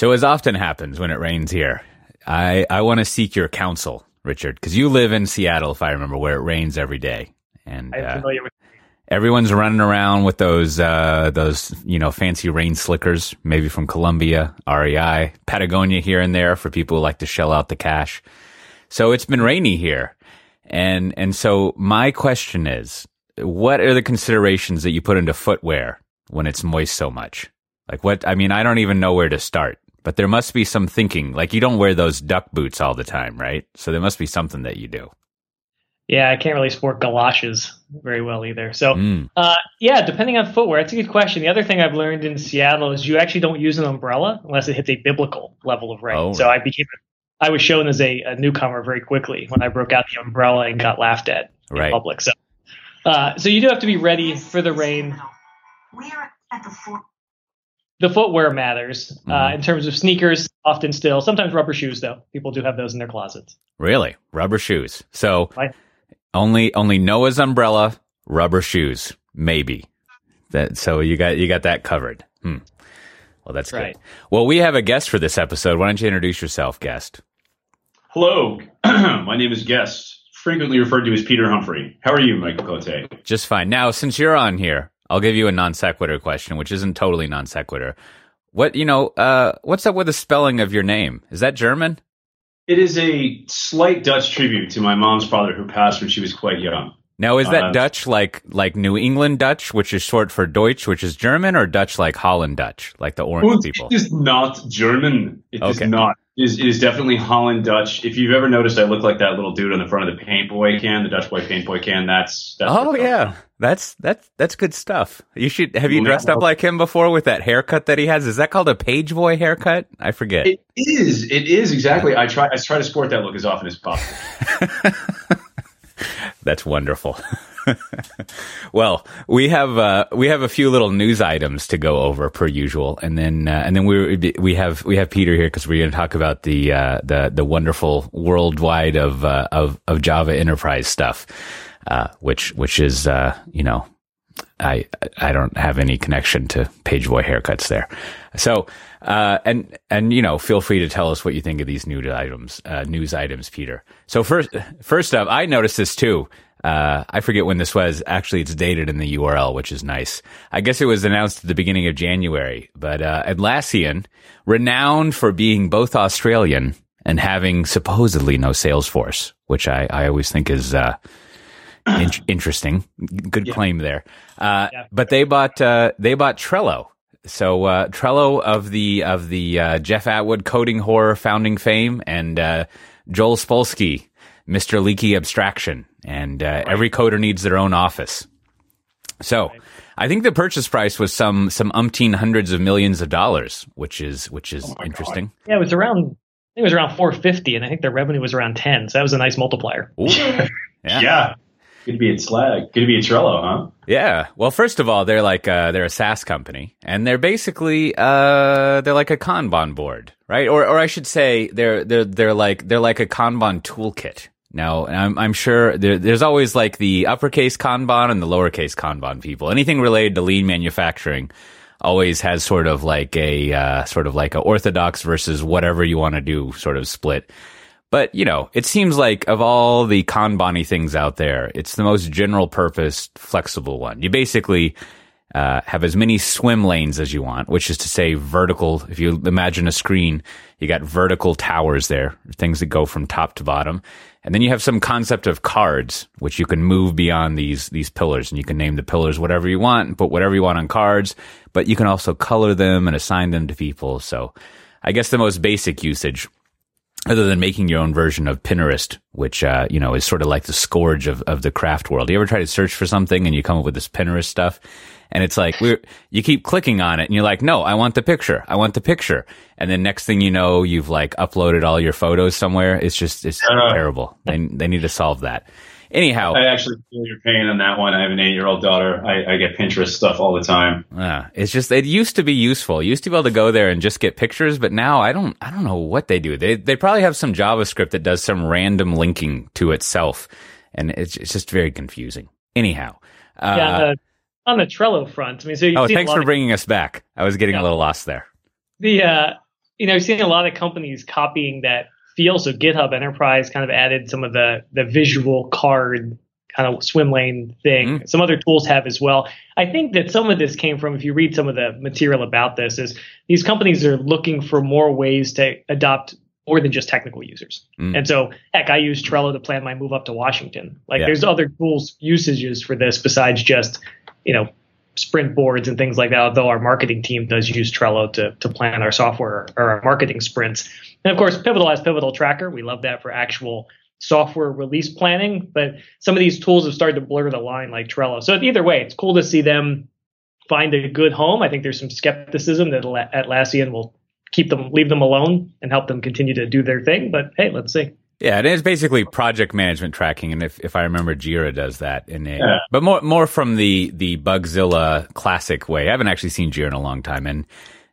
So as often happens when it rains here, I I want to seek your counsel, Richard, because you live in Seattle, if I remember, where it rains every day, and uh, with. everyone's running around with those uh, those you know fancy rain slickers, maybe from Columbia, REI, Patagonia here and there for people who like to shell out the cash. So it's been rainy here, and and so my question is, what are the considerations that you put into footwear when it's moist so much? Like what? I mean, I don't even know where to start. But there must be some thinking. Like you don't wear those duck boots all the time, right? So there must be something that you do. Yeah, I can't really sport galoshes very well either. So, Mm. uh, yeah, depending on footwear, it's a good question. The other thing I've learned in Seattle is you actually don't use an umbrella unless it hits a biblical level of rain. Oh, so I became, I was shown as a, a newcomer very quickly when I broke out the umbrella and got laughed at in Right. public. So, uh, so you do have to be ready for the rain. We're at the foot. The footwear matters uh, Mhm. in terms of sneakers. Often, still, sometimes rubber shoes though. People do have those in their closets. Really? Rubber shoes. So Right. only only Noah's umbrella, rubber shoes, maybe. That so you got you got that covered. Hmm. Well, that's Right. good. Well, we have a guest for this episode. Why don't you introduce yourself, guest? Hello, my name is Guest, frequently referred to as Pieter Humphrey. How are you, Michael Cote? Just fine. Now, since you're on here, I'll give you a non sequitur question, which isn't totally non sequitur. What you know? Uh, what's up with the spelling of your name? Is that German? It is a slight Dutch tribute to my mom's father who passed when she was quite young. Now, is that Uh, Dutch like like New England Dutch, which is short for Deutsch, which is German, or Dutch like Holland Dutch, like the orange people? It is not German. It is Okay. not. It is, it is definitely Holland Dutch. If you've ever noticed, I look like that little dude on the front of the Paint Boy can, the Dutch Boy Paint Boy can. That's, that's Oh where it comes yeah, that's that's that's good stuff. You should have you dressed up like him before with that haircut that he has. Is that called a page boy haircut? I forget. It is. It is exactly. I try. I try to sport that look as often as possible. That's wonderful. well, we have uh, we have a few little news items to go over per usual, and then uh, and then we we have we have Pieter here because we're going to talk about the uh, the the wonderful worldwide of uh, of of Java Enterprise stuff, uh, which which is uh, you know I I don't have any connection to Pageboy haircuts there. So uh, and and you know feel free to tell us what you think of these news items uh, news items, Pieter. So first first up, I noticed this too. Uh, I forget when this was. Actually, it's dated in the URL, which is nice. I guess it was announced at the beginning of January. But uh, Atlassian, renowned for being both Australian and having supposedly no sales force, which I, I always think is uh, in- interesting. Good claim there. Uh, Yeah. But they bought uh, they bought Trello. So uh, Trello of the of the uh, Jeff Atwood coding horror founding fame and uh, Joel Spolsky, Mr. Leaky Abstraction, and uh, every coder needs their own office. So I think the purchase price was some some umpteen hundreds of millions of dollars, which is which is my interesting. Yeah, it was around. I think it was around 450, and I think their revenue was around 10. So that was a nice multiplier. Yeah. Yeah. Good to be at Slag. Good to be at Trello, huh? Yeah. Well, first of all, they're like uh, they're a SaaS company, and they're basically uh, they're like a Kanban board, right? Or or I should say they're they're they're like they're like a Kanban toolkit. Now, I'm I'm sure there, there's always like the uppercase Kanban and the lowercase Kanban people. Anything related to lean manufacturing always has sort of like a uh, sort of like a orthodox versus whatever you want to do sort of split. But, you know, it seems like of all the Kanban things out there, it's the most general purpose, flexible one. You basically uh, have as many swim lanes as you want, which is to say vertical. If you imagine a screen, you got vertical towers there, things that go from top to bottom. And then you have some concept of cards, which you can move beyond these, these pillars and you can name the pillars whatever you want and put whatever you want on cards, but you can also color them and assign them to people. So I guess the most basic usage other than making your own version of Pinterest, which uh, you know is sort of like the scourge of, of the craft world. You ever try to search for something and you come up with this Pinterest stuff, and it's like we're you keep clicking on it and you're like, no, I want the picture, I want the picture, and then next thing you know, you've like uploaded all your photos somewhere. It's just it's Uh. terrible. They they need to solve that. Anyhow, I actually feel your pain on that one. I have an eight year old daughter. I, I get Pinterest stuff all the time. Uh, it's just it used to be useful. You used to be able to go there and just get pictures, but now I don't I don't know what they do. They they probably have some JavaScript that does some random linking to itself, and it's it's just very confusing. Anyhow, uh, yeah, uh, on the Trello front, I mean, so you oh, thanks for of bringing us back. I was getting a little lost there. the uh, you know, I've seen a lot of companies copying that feel. So GitHub Enterprise kind of added some of the the visual card kind of swim lane thing. Mm-hmm. Some other tools have as well. I think that some of this came from, if you read some of the material about this, is these companies are looking for more ways to adopt more than just technical users. Mm. And so, heck, I use Trello to plan my move up to Washington. Like, yeah. there's other tools usages for this besides just, you know, sprint boards and things like that. Although our marketing team does use Trello to to plan our software or our marketing sprints. And of course, Pivotal has Pivotal Tracker. We love that for actual software release planning. But some of these tools have started to blur the line, like Trello. So either way, it's cool to see them find a good home. I think there's some skepticism that Atlassian will keep them, leave them alone, and help them continue to do their thing. But hey, let's see. Yeah, it is basically project management tracking, and if, if I remember, Jira does that in a, yeah. but more more from the the Bugzilla classic way. I haven't actually seen Jira in a long time, and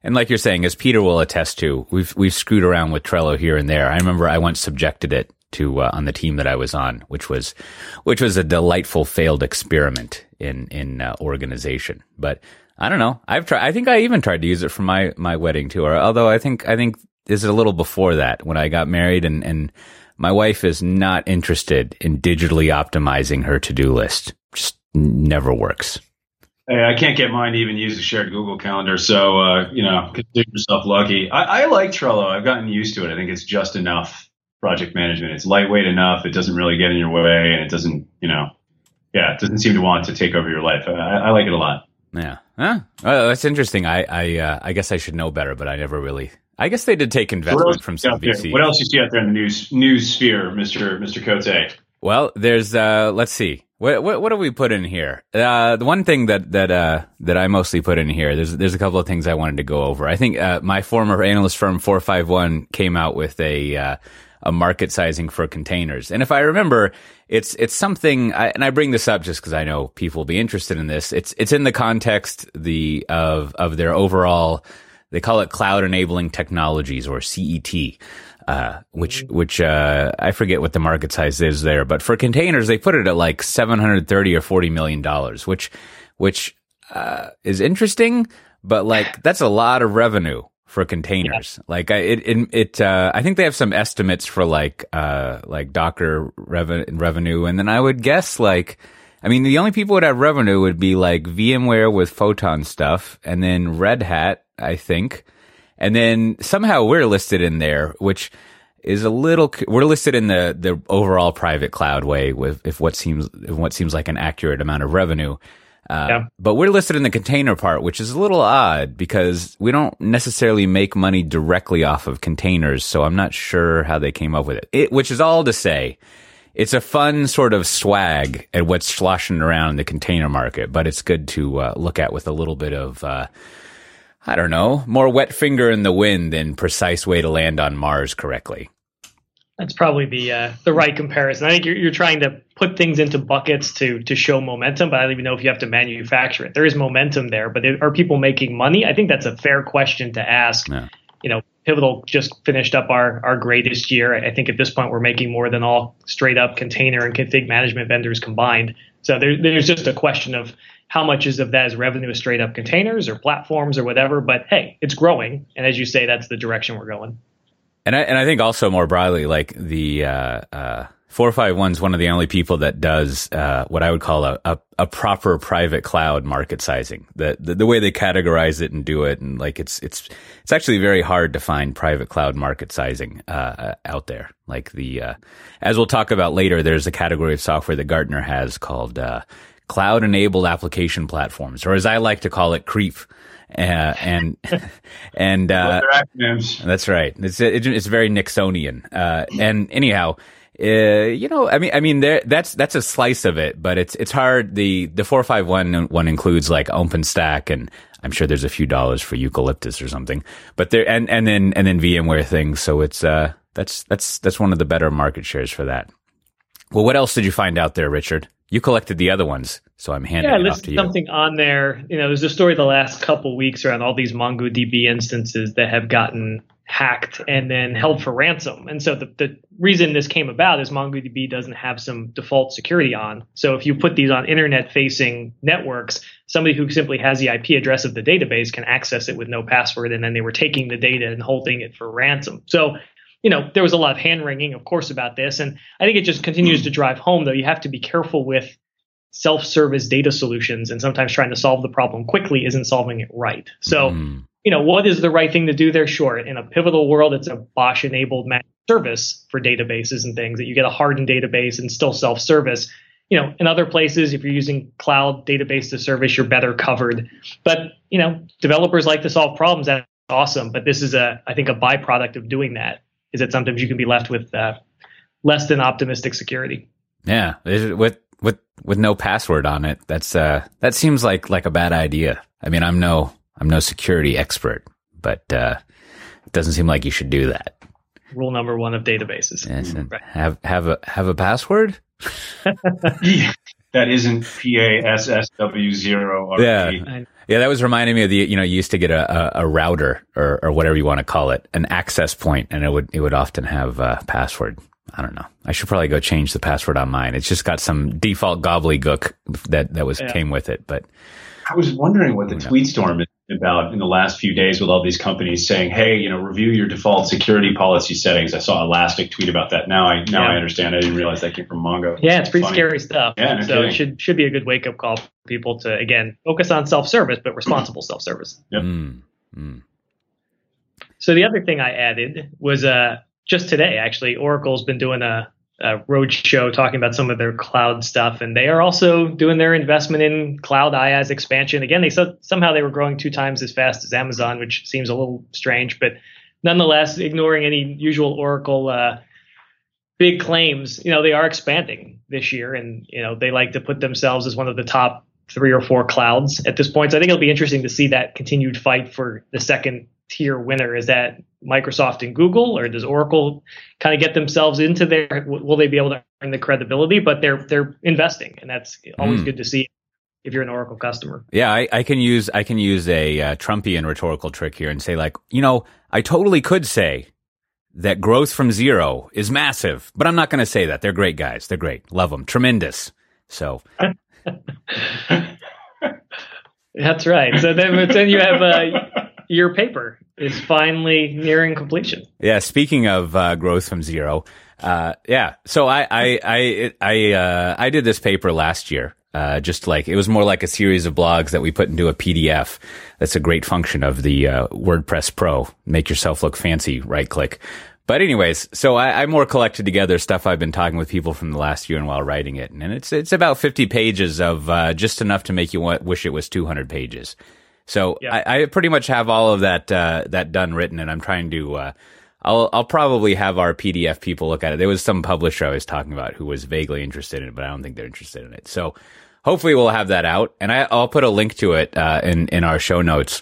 and like you're saying, as Pieter will attest to, we've we've screwed around with Trello here and there. I remember I once subjected it to uh, on the team that I was on, which was which was a delightful failed experiment in in uh, organization. But I don't know. I've tried. I think I even tried to use it for my my wedding tour. Although I think I think this is a little before that when I got married and and my wife is not interested in digitally optimizing her to do list. Just never works. Hey, I can't get mine to even use a shared Google Calendar, so uh, you know, consider yourself lucky. I, I like Trello. I've gotten used to it. I think it's just enough project management. It's lightweight enough. It doesn't really get in your way, and it doesn't, you know, yeah, it doesn't seem to want to take over your life. I, I like it a lot. Yeah, huh? well, that's interesting. I I uh, I guess I should know better, but I never really. I guess they did take investment from some VC. What else you see out there in the news news sphere, Mister Mister Cote? Well, there's uh, let's see. What, what, what do we put in here? Uh, the one thing that that uh, that I mostly put in here, there's there's a couple of things I wanted to go over. I think uh, my former analyst firm 451 came out with a uh, a market sizing for containers. And if I remember, it's it's something, I, and I bring this up just because I know people will be interested in this. It's it's in the context the of of their overall. They call it cloud enabling technologies or CET. Uh, which which uh, I forget what the market size is there, but for containers they put it at like seven hundred thirty or forty million dollars, which which uh, is interesting, but like that's a lot of revenue for containers. Yeah. Like I, it, it, it uh, I think they have some estimates for like, uh, like Docker rev- revenue. And then I would guess like, I mean, the only people would have revenue would be like VMware with Photon stuff and then Red Hat, I think. And then somehow we're listed in there, which is a little, we're listed in the, the overall private cloud way with, if what seems, if what seems like an accurate amount of revenue. Uh, yeah. But we're listed in the container part, which is a little odd because we don't necessarily make money directly off of containers. So I'm not sure how they came up with it. it which is all to say, it's a fun sort of swag at what's sloshing around in the container market, but it's good to uh, look at with a little bit of, uh, I don't know, more wet finger in the wind than precise way to land on Mars correctly. That's probably the uh, the right comparison. I think you're, you're trying to put things into buckets to to show momentum, but I don't even know if you have to manufacture it. There is momentum there, but are people making money? I think that's a fair question to ask. Yeah. You know, Pivotal just finished up our our greatest year. I think at this point we're making more than all straight up container and config management vendors combined. So there, there's just a question of how much is of that is revenue is straight up containers or platforms or whatever. But hey, it's growing, and as you say, that's the direction we're going. And I and I think also more broadly, like the uh, uh, four five one is one of the only people that does uh, what I would call a, a, a, proper private cloud market sizing. The, the, the way they categorize it and do it, and like it's it's it's actually very hard to find private cloud market sizing uh, out there. Like the as we'll talk about later, there's a category of software that Gartner has called cloud enabled application platforms, or as I like to call it, CREAP uh, and and uh, that's right. It's it's very Nixonian. Uh, and anyhow, uh, you know, I mean, I mean, there that's that's a slice of it, but it's it's hard. The the four five one one includes like OpenStack, and I'm sure there's a few dollars for Eucalyptus or something. But there and and then and then VMware things. So it's uh that's that's that's one of the better market shares for that. Well, what else did you find out there, Richard? You collected the other ones, so I'm handing yeah, it off to you. something on there. You know, there's a story the last couple weeks around all these MongoDB instances that have gotten hacked and then held for ransom. And so the, the reason this came about is MongoDB doesn't have some default security on. So if you put these on internet facing networks, somebody who simply has the IP address of the database can access it with no password. And then they were taking the data and holding it for ransom. So, you know, there was a lot of hand wringing, of course, about this. And I think it just continues to drive home, though. You have to be careful with self service data solutions. And sometimes trying to solve the problem quickly isn't solving it right. So, mm you know, what is the right thing to do there? Sure. In a pivotal world, it's a BOSH enabled managed service for databases and things that you get a hardened database and still self service. You know, in other places, if you're using cloud database to service, you're better covered. But, you know, developers like to solve problems. That's awesome. But this is a, I think, a byproduct of doing that is that sometimes you can be left with uh, less than optimistic security. Yeah. With, with, with no password on it, that's, uh, that seems like, like a bad idea. I mean, I'm no, I'm no security expert, but uh, it doesn't seem like you should do that. Rule number one of databases. Yes, right. Have have a have a password. yeah, that isn't P A S S W zero. Yeah. Yeah, that was reminding me of the you know you used to get a, a, a router or, or whatever you want to call it, an access point, and it would it would often have a password. I don't know. I should probably go change the password on mine. It's just got some default gobbledygook that that was yeah. came with it. But I was wondering what the tweet storm is about in the last few days with all these companies saying, "Hey, you know, review your default security policy settings." I saw Elastic tweet about that. Now I now yeah. I understand. I didn't realize that came from Mongo. Yeah, it's pretty Funny. scary stuff. Yeah, no so kidding. it should should be a good wake up call for people to again focus on self service, but responsible self service. Yep. Mm, mm. So the other thing I added was uh just today actually Oracle's been doing a uh, roadshow talking about some of their cloud stuff, and they are also doing their investment in cloud IaaS expansion. Again, they said somehow they were growing two times as fast as Amazon, which seems a little strange, but nonetheless, ignoring any usual Oracle uh, big claims, you know, they are expanding this year, and you know they like to put themselves as one of the top three or four clouds at this point. So I think it'll be interesting to see that continued fight for the second tier winner? Is that Microsoft and Google, or does Oracle kind of get themselves into there? Will they be able to earn the credibility? But they're they're investing, and that's always mm. good to see if you're an Oracle customer. Yeah, I, I can use I can use a uh, Trumpian rhetorical trick here and say like, you know, I totally could say that growth from zero is massive, but I'm not going to say that. They're great guys. They're great. Love them. Tremendous. So. That's right. So then, then you have uh, your paper is finally nearing completion. Yeah. Speaking of uh, growth from zero, uh, yeah. So I I I I, uh, I did this paper last year. Uh, just like it was more like a series of blogs that we put into a PDF. That's a great function of the uh, WordPress Pro. Make yourself look fancy. Right click. But anyways, so I, I, more collected together stuff I've been talking with people from the last year and while writing it, and it's it's about fifty pages of uh, just enough to make you wish it was two hundred pages. So yeah. I, I, pretty much have all of that uh, that done written, and I'm trying to. Uh, I'll I'll probably have our PDF people look at it. There was some publisher I was talking about who was vaguely interested in it, but I don't think they're interested in it. So hopefully we'll have that out, and I, will put a link to it uh, in in our show notes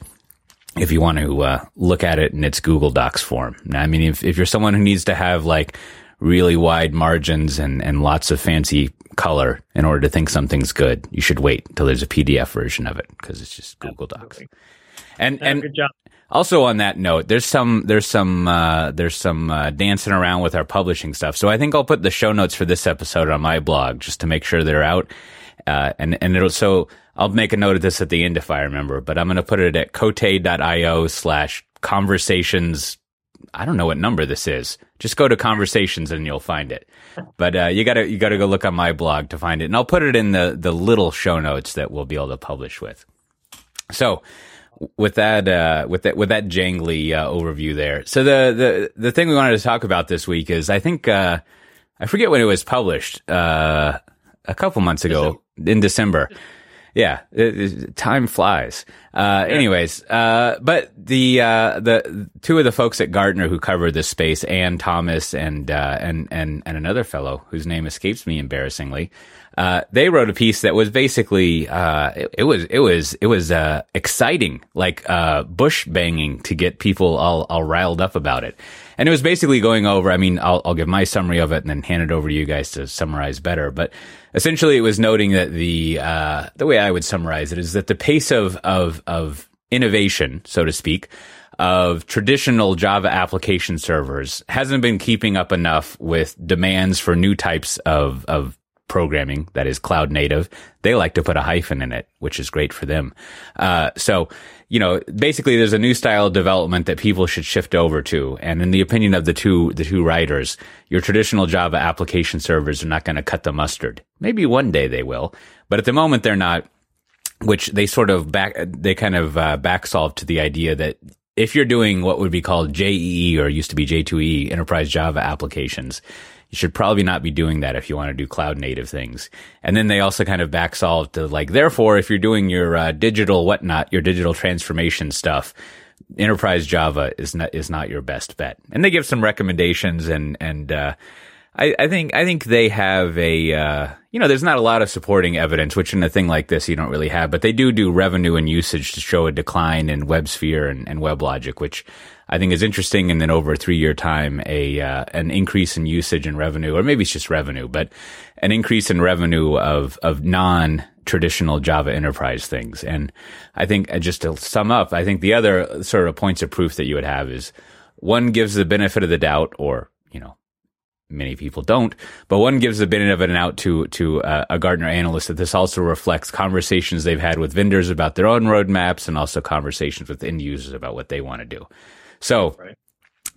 if you want to uh, look at it in its Google Docs form. Now, I mean, if if you're someone who needs to have like really wide margins and and lots of fancy color in order to think something's good. You should wait until there's a PDF version of it because it's just Google Docs. And and job. Also on that note, there's some there's some uh, there's some uh, dancing around with our publishing stuff. So I think I'll put the show notes for this episode on my blog just to make sure they're out. Uh, and and it'll so I'll make a note of this at the end if I remember, but I'm going to put it at cote.io slash conversations I don't know what number this is. Just go to conversations and you'll find it. But uh, you gotta you gotta go look on my blog to find it, and I'll put it in the the little show notes that we'll be able to publish with. So with that uh, with that with that jangly uh, overview there. So the the the thing we wanted to talk about this week is I think uh, I forget when it was published uh, a couple months ago in December. Yeah, it, it, time flies. Uh, yeah. Anyways, uh, but the uh, the two of the folks at Gartner who covered this space, Anne Thomas and uh, and and and another fellow whose name escapes me embarrassingly, uh, they wrote a piece that was basically uh, it, it, was it was it was uh, exciting, like uh bush banging to get people all all riled up about it. And it was basically going over. I mean, I'll, I'll give my summary of it and then hand it over to you guys to summarize better. But essentially, it was noting that the uh, the way I would summarize it is that the pace of of of innovation, so to speak, of traditional Java application servers hasn't been keeping up enough with demands for new types of, of programming that is cloud native. They like to put a hyphen in it, which is great for them. Uh, so, you know, basically there's a new style of development that people should shift over to. And in the opinion of the two, the two writers, your traditional Java application servers are not going to cut the mustard. Maybe one day they will, but at the moment they're not, which they sort of back, they kind of uh, back solve to the idea that if you're doing what would be called JEE or used to be J2E enterprise Java applications, you should probably not be doing that if you want to do cloud native things. And then they also kind of back solve to like, therefore, if you're doing your uh, digital whatnot, your digital transformation stuff, enterprise Java is not, is not your best bet. And they give some recommendations and, and, uh, I, I, think I think they have a uh, you know there's not a lot of supporting evidence, which in a thing like this you don't really have, but they do do revenue and usage to show a decline in WebSphere and, and WebLogic, which I think is interesting. And then over a three year time, a uh, an increase in usage and revenue, or maybe it's just revenue, but an increase in revenue of of non traditional Java enterprise things. And I think uh, just to sum up, I think the other sort of points of proof that you would have is one gives the benefit of the doubt, or you know many people don't, but one gives the benefit of an out to to uh, a Gartner analyst that this also reflects conversations they've had with vendors about their own roadmaps and also conversations with end users about what they want to do. So right.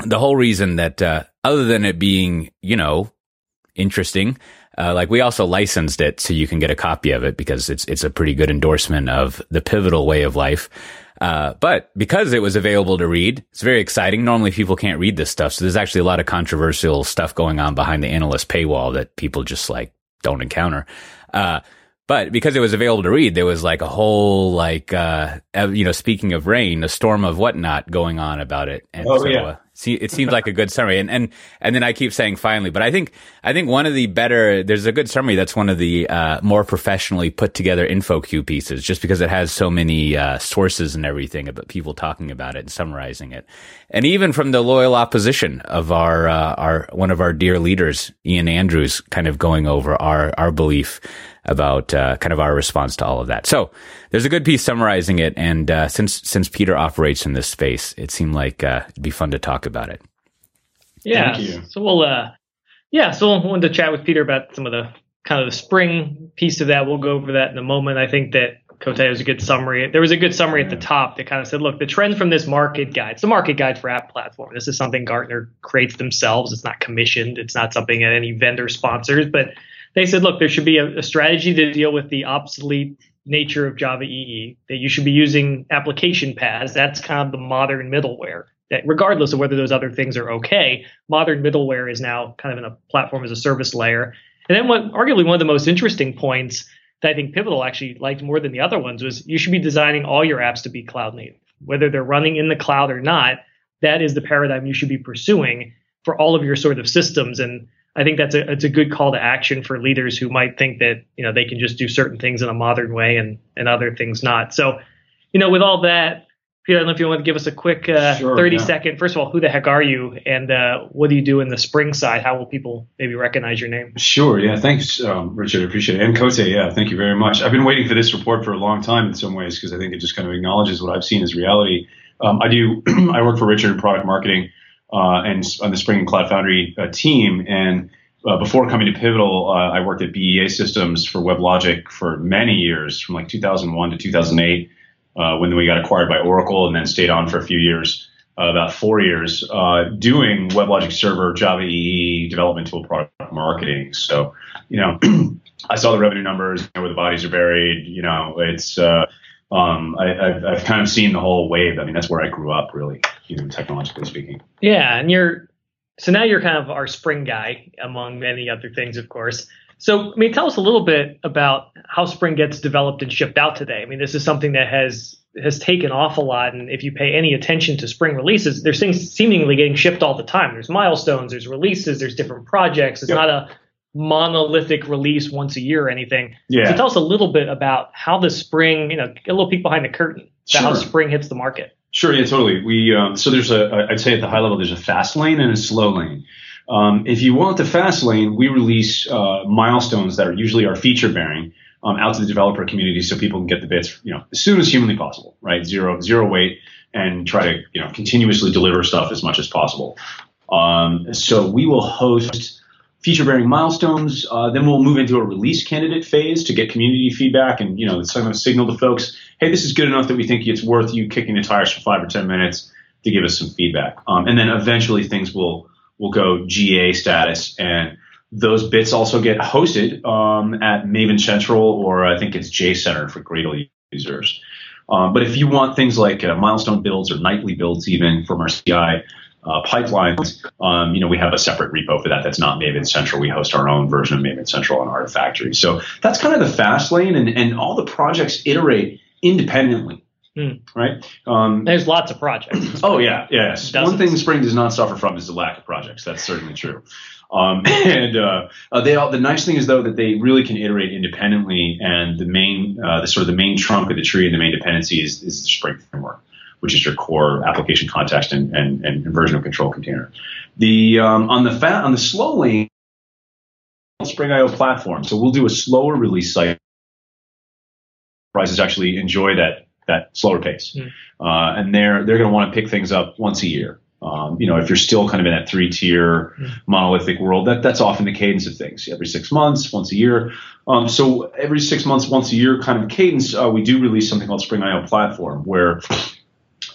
the whole reason that, uh, other than it being, you know, interesting, uh, like we also licensed it so you can get a copy of it because it's, it's a pretty good endorsement of the pivotal way of life. Uh, but because it was available to read, it's very exciting. Normally people can't read this stuff. So there's actually a lot of controversial stuff going on behind the analyst paywall that people just like don't encounter. Uh, but because it was available to read, there was like a whole like uh you know, speaking of rain, a storm of whatnot going on about it. And oh, so yeah. uh, see it seems like a good summary. And and and then I keep saying finally, but I think I think one of the better there's a good summary that's one of the uh more professionally put together InfoQ pieces just because it has so many uh sources and everything about people talking about it and summarizing it. And even from the loyal opposition of our uh our one of our dear leaders, Ian Andrews, kind of going over our our belief about uh, kind of our response to all of that. So there's a good piece summarizing it, and uh, since since Pieter operates in this space, it seemed like uh, it'd be fun to talk about it. Yeah, so we'll uh, yeah, so we'll want to chat with Peter about some of the kind of the spring piece of that. We'll go over that in a moment. I think that Cote was a good summary. There was a good summary at the top that kind of said, look, the trends from this market guide, it's a market guide for app platform. This is something Gartner creates themselves. It's not commissioned. It's not something that any vendor sponsors, but they said, look, there should be a, a strategy to deal with the obsolete nature of Java EE, that you should be using application PaaS. That's kind of the modern middleware. That regardless of whether those other things are okay, modern middleware is now kind of in a platform as a service layer. And then what arguably one of the most interesting points that I think Pivotal actually liked more than the other ones was you should be designing all your apps to be cloud native. Whether they're running in the cloud or not, that is the paradigm you should be pursuing for all of your sort of systems. And I think that's a it's a good call to action for leaders who might think that you know they can just do certain things in a modern way and and other things not. So, you know, with all that, Pieter, I don't know if you want to give us a quick uh, sure, 30 yeah. second. First of all, who the heck are you, and uh, what do you do in the spring side? How will people maybe recognize your name? Sure. Yeah. Thanks, um, Richard. I appreciate it. And Cote, yeah, thank you very much. I've been waiting for this report for a long time in some ways because I think it just kind of acknowledges what I've seen as reality. Um, I do. I work for Richard in product marketing uh, and on the Spring and Cloud Foundry uh, team. And uh, before coming to Pivotal, uh, I worked at BEA Systems for WebLogic for many years, from like 2001 to 2008, uh, when we got acquired by Oracle, and then stayed on for a few years, uh, about four years, doing WebLogic Server, Java EE development tool product marketing. So, you know, I saw the revenue numbers, you know, where the bodies are buried. You know, it's um, I, have kind of seen the whole wave. I mean, that's where I grew up, really, you know, technologically speaking. Yeah, and you're so now you're kind of our spring guy, among many other things, of course. So, I mean, tell us a little bit about how Spring gets developed and shipped out today. I mean, this is something that has has taken off a lot, and if you pay any attention to Spring releases, there's things seemingly getting shipped all the time. There's milestones, there's releases, there's different projects. It's yep. not a monolithic release once a year or anything. Yeah. So tell us a little bit about how the spring, you know, a little peek behind the curtain, sure. how spring hits the market. Sure, yeah, totally. We um, so there's a I'd say at the high level there's a fast lane and a slow lane. Um, if you want the fast lane, we release uh, milestones that are usually our feature bearing um, out to the developer community so people can get the bits, you know, as soon as humanly possible, right? Zero zero wait. and try to you know continuously deliver stuff as much as possible. Um, so we will host feature bearing milestones. Uh, then we'll move into a release candidate phase to get community feedback and you know some of signal to folks, hey, this is good enough that we think it's worth you kicking the tires for five or ten minutes to give us some feedback. Um, and then eventually things will will go GA status and those bits also get hosted um, at Maven Central or I think it's JCenter for Gradle users. Um, but if you want things like uh, milestone builds or nightly builds, even from our CI uh, pipelines, um, you know, we have a separate repo for that. That's not Maven Central. We host our own version of Maven Central on Artifactory. So that's kind of the fast lane, and, and all the projects iterate independently. Hmm. Right. Um, There's lots of projects. Oh yeah, yes. Dozens. One thing Spring does not suffer from is the lack of projects. That's certainly true. Um, and uh, uh, they all, the nice thing is though that they really can iterate independently, and the main uh, the sort of the main trunk of the tree and the main dependency is, is the Spring framework, which is your core application context and, and, and inversion of control container. The um, on the fat on the slow lane Spring IO platform, so we'll do a slower release cycle. Enterprises actually enjoy that that slower pace, mm. and they're they're going to want to pick things up once a year. Um, you know, if you're still kind of in that three tier mm. monolithic world, that that's often the cadence of things. Every six months, once a year. Um, so every six months, once a year kind of cadence, uh, we do release something called Spring IO Platform, where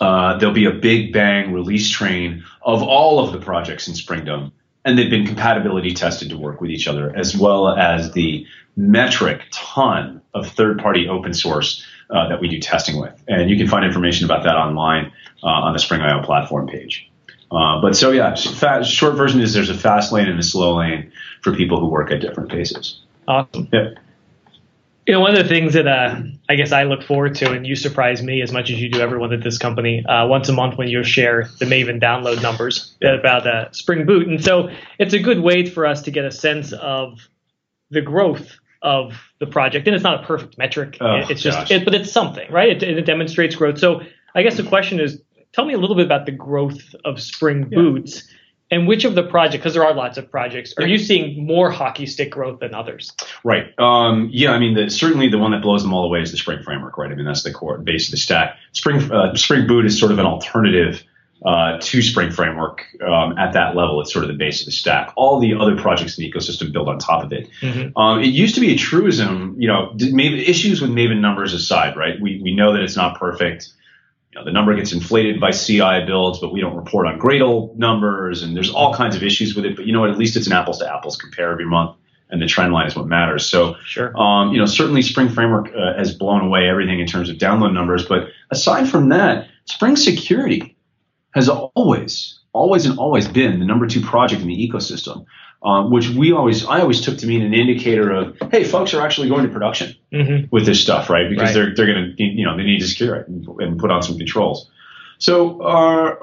uh, there'll be a big bang release train of all of the projects in Springdom, and they've been compatibility tested to work with each other, as well as the metric ton of third party open source uh, that we do testing with. And you can find information about that online uh, on the Spring IO platform page. Uh, but so yeah, fast, short version is there's a fast lane and a slow lane for people who work at different paces. Awesome. Yeah. You know, one of the things that uh, I guess I look forward to, and you surprise me as much as you do everyone at this company, uh, once a month when you share the Maven download numbers about uh, Spring Boot, and so it's a good way for us to get a sense of the growth of the project. And it's not a perfect metric; oh, it's just, it, but it's something, right? It, it demonstrates growth. So I guess the question is, tell me a little bit about the growth of Spring yeah. And which of the projects, because there are lots of projects, are you seeing more hockey stick growth than others? Right. Um, yeah, I mean, the, certainly the one that blows them all away is the Spring Framework, right? I mean, that's the core base of the stack. Spring uh, Spring Boot is sort of an alternative uh, to Spring Framework um, at that level. It's sort of the base of the stack. All the other projects in the ecosystem build on top of it. Mm-hmm. Um, it used to be a truism, you know, Maven, issues with Maven numbers aside, right? We, we know that it's not perfect you know, the number gets inflated by CI builds, but we don't report on Gradle numbers, and there's all kinds of issues with it. But you know what? At least it's an apples to apples compare every month, and the trend line is what matters. So, sure. um, you know, certainly Spring Framework uh, has blown away everything in terms of download numbers. But aside from that, Spring Security has always, always, and always been the number two project in the ecosystem um, which we always I always took to mean an indicator of hey, folks are actually going to production mm-hmm. with this stuff, right? Because right. they're they're going to you know they need to secure it and, and put on some controls. So uh,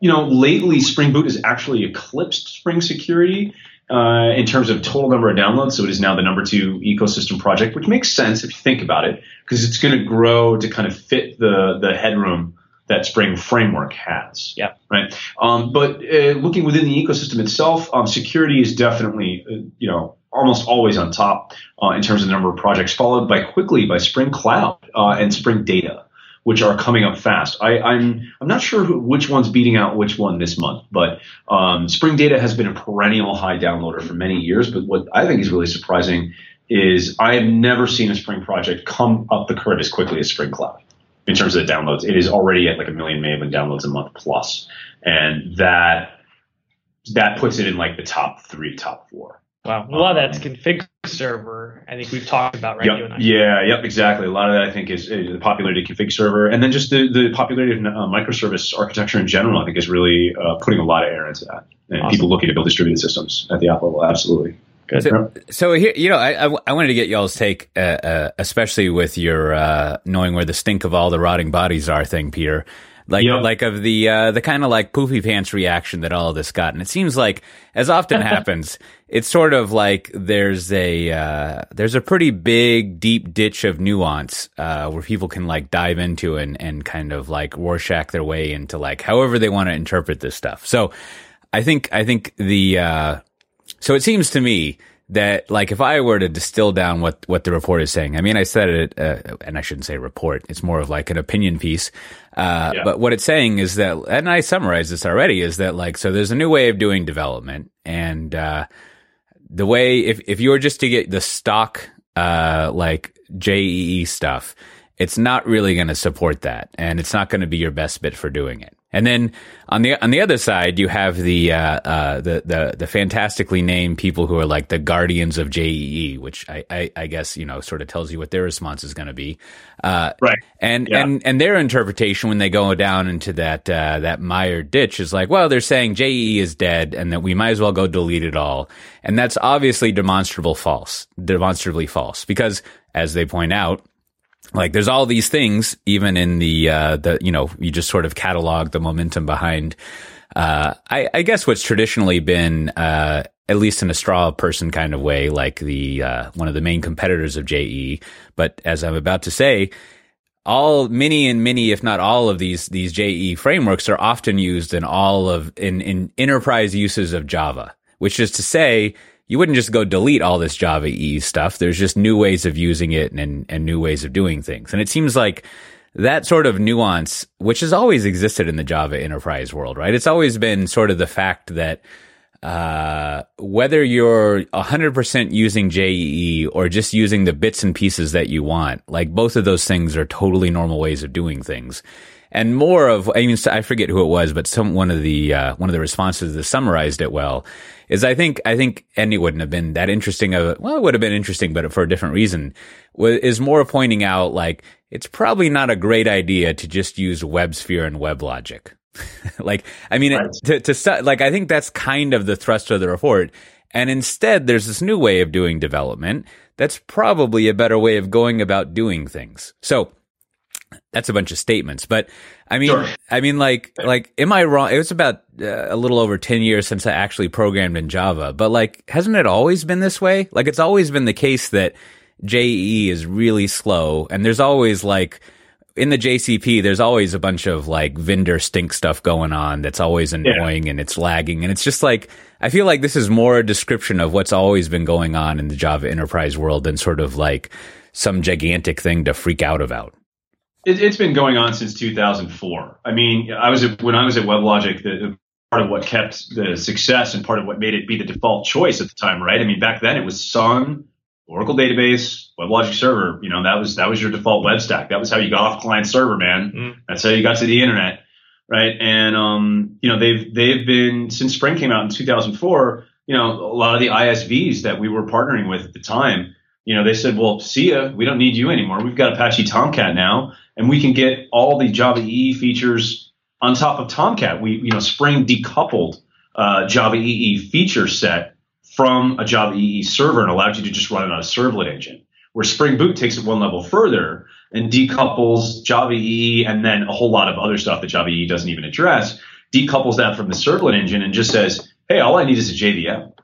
you know lately Spring Boot has actually eclipsed Spring Security. Uh, in terms of total number of downloads, so it is now the number two ecosystem project, which makes sense if you think about it, because it's going to grow to kind of fit the the headroom that Spring framework has. Yeah. Right. Um, but uh, looking within the ecosystem itself, um, security is definitely, uh, you know, almost always on top uh, in terms of the number of projects, followed by quickly by Spring Cloud uh, and Spring Data, which are coming up fast. I, am I'm, I'm not sure who, which one's beating out which one this month, but um, Spring Data has been a perennial high downloader for many years. But what I think is really surprising is I have never seen a Spring project come up the curve as quickly as Spring Cloud in terms of the downloads. It is already at like a million Maven downloads a month plus, and that that puts it in like the top three, top four. Wow, a lot um, of that's config server. I think we've talked about right. Yep, yeah, yep, exactly. A lot of that I think is, is the popularity of config server, and then just the, the popularity of uh, microservice architecture in general. I think is really uh, putting a lot of air into that, and awesome. people looking to build distributed systems at the app level. Absolutely. Good. So, so here, you know, I, I, I, wanted to get y'all's take, uh, uh, especially with your uh, knowing where the stink of all the rotting bodies are thing, Pieter. Like, yep. like of the uh, the kind of like poofy pants reaction that all of this got, and it seems like, as often happens, it's sort of like there's a uh, there's a pretty big deep ditch of nuance uh, where people can like dive into and and kind of like Rorschach their way into like however they want to interpret this stuff. So, I think I think the so it seems to me that like if I were to distill down what what the report is saying, I mean, I said it, uh, and I shouldn't say report. It's more of like an opinion piece. Uh, Yeah. But what it's saying is that, and I summarized this already, is that like so there's a new way of doing development, and uh, the way if if you were just to get the stock uh, like JEE stuff, it's not really going to support that, and it's not going to be your best bit for doing it. And then on the on the other side, you have the uh, uh, the the the fantastically named people who are like the guardians of JEE, which I, I, I guess you know sort of tells you what their response is going to be. Uh, Right. and Yeah. and and their interpretation when they go down into that uh, that mired ditch is like, well, they're saying JEE is dead, and that we might as well go delete it all, and that's obviously demonstrable false, demonstrably false, because as they point out, like there's all these things, even in the uh, the you know you just sort of catalog the momentum behind. Uh, I, I guess what's traditionally been uh, at least in a straw person kind of way, like the uh, one of the main competitors of JE. But as I'm about to say, all many and many, if not all of these these JE frameworks are often used in all of in in enterprise uses of Java, which is to say. You wouldn't just go delete all this Java EE stuff. There's just new ways of using it and, and new ways of doing things. And it seems like that sort of nuance, which has always existed in the Java enterprise world, right? It's always been sort of the fact that uh, whether you're 100% using JEE or just using the bits and pieces that you want, like both of those things are totally normal ways of doing things. And more of, I mean, I forget who it was, but some, one of the, uh, one of the responses that summarized it well is I think, I think, and it wouldn't have been that interesting of, a- well, it would have been interesting, but for a different reason, is more pointing out like, it's probably not a great idea to just use WebSphere and WebLogic. like, I mean, Right. to, to like, I think that's kind of the thrust of the report. And instead, there's this new way of doing development that's probably a better way of going about doing things. So, that's a bunch of statements, but I mean, Sure. I mean, like, like, am I wrong? It was about uh, a little over 10 years since I actually programmed in Java, but like, hasn't it always been this way? Like, it's always been the case that JEE is really slow and there's always like, in the JCP, there's always a bunch of like vendor stink stuff going on that's always annoying and it's lagging. And it's just like, I feel like this is more a description of what's always been going on in the Java enterprise world than sort of like some gigantic thing to freak out about. It, it's been going on since 2004. I mean, I was at, when I was at WebLogic, the, the part of what kept the success and part of what made it be the default choice at the time, right? I mean, back then it was Sun, Oracle Database, WebLogic Server. You know, that was that was your default web stack. That was how you got off client server, man. Mm. That's how you got to the internet, right? And um, you know, they've they've been since Spring came out in 2004. You know, a lot of the ISVs that we were partnering with at the time, you know, they said, "Well, see ya. We don't need you anymore. We've got Apache Tomcat now, and we can get all the Java EE features on top of Tomcat. We, you know, Spring decoupled uh, Java EE feature set from a Java EE server and allowed you to just run it on a servlet engine. Where Spring Boot takes it one level further and decouples Java EE and then a whole lot of other stuff that Java EE doesn't even address, decouples that from the servlet engine and just says, hey, all I need is a JVM.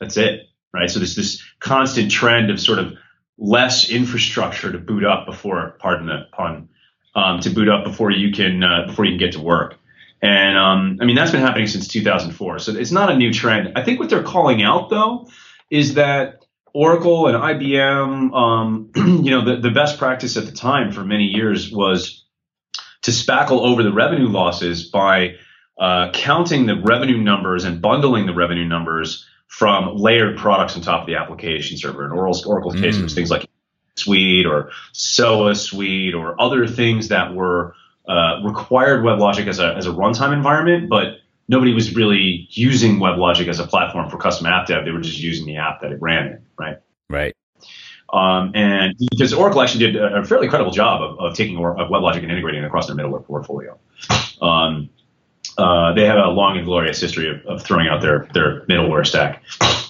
That's it, right? So there's this constant trend of sort of less infrastructure to boot up before, pardon the pun, um, to boot up before you can uh, before you can get to work. And um, I mean that's been happening since 2004, so it's not a new trend. I think what they're calling out though is that Oracle and IBM, um, you know, the, the best practice at the time for many years was to spackle over the revenue losses by uh, counting the revenue numbers and bundling the revenue numbers from layered products on top of the application server. In Oracle's, Oracle's case, it was things like Suite or SOA Suite or other things that were uh, required WebLogic as a as a runtime environment, but nobody was really using WebLogic as a platform for custom app dev. They were just using the app that it ran in, right? Right. Um, and because Oracle actually did a, a fairly credible job of, of taking or, of WebLogic and integrating it across their middleware portfolio. Um, uh, they had a long and glorious history of, of throwing out their their middleware stack,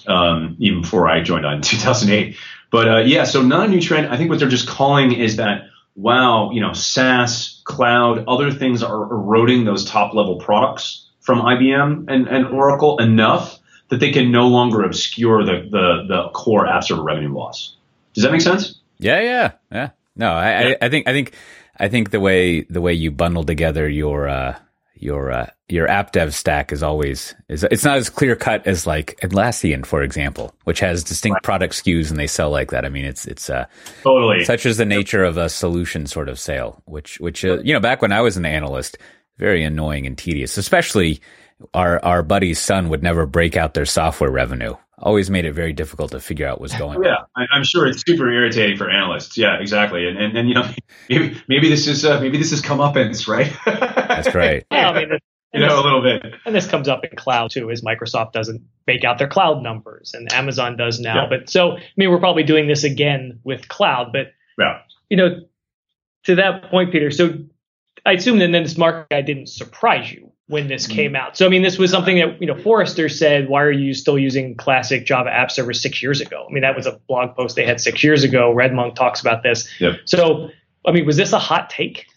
um, even before I joined on in 2008. But uh, yeah, so not a new trend. I think what they're just calling is that wow, you know, SaaS, cloud, other things are eroding those top level products from IBM and, and Oracle enough that they can no longer obscure the, the, the core app server revenue loss. Does that make sense? Yeah, yeah, yeah. No, I, Yeah. I, I think, I think, I think the way the way you bundle together your uh, your uh, your app dev stack is always is it's not as clear cut as like Atlassian, for example, which has distinct right. product SKUs and they sell like that. I mean, it's it's uh, totally such as the nature of a solution sort of sale, which which uh, you know back when I was an analyst, very annoying and tedious, especially our our buddy's son would never break out their software revenue. Always made it very difficult to figure out what's going yeah, on. I'm sure it's super irritating for analysts. Yeah, exactly. And and, and you know maybe maybe this is uh, maybe this is comeuppance, right? That's right. yeah, I mean, you know, this, a little bit. And this comes up in cloud too, as Microsoft doesn't make out their cloud numbers, and Amazon does now. Yeah. But so, I mean, we're probably doing this again with cloud. But yeah. you know, to that point, Pieter. So I assume that then this market guy didn't surprise you when this mm-hmm. came out. So I mean, this was something that you know Forrester said. Why are you still using classic Java App Server six years ago? I mean, that was a blog post they had six years ago. RedMonk talks about this. Yep. So I mean, was this a hot take?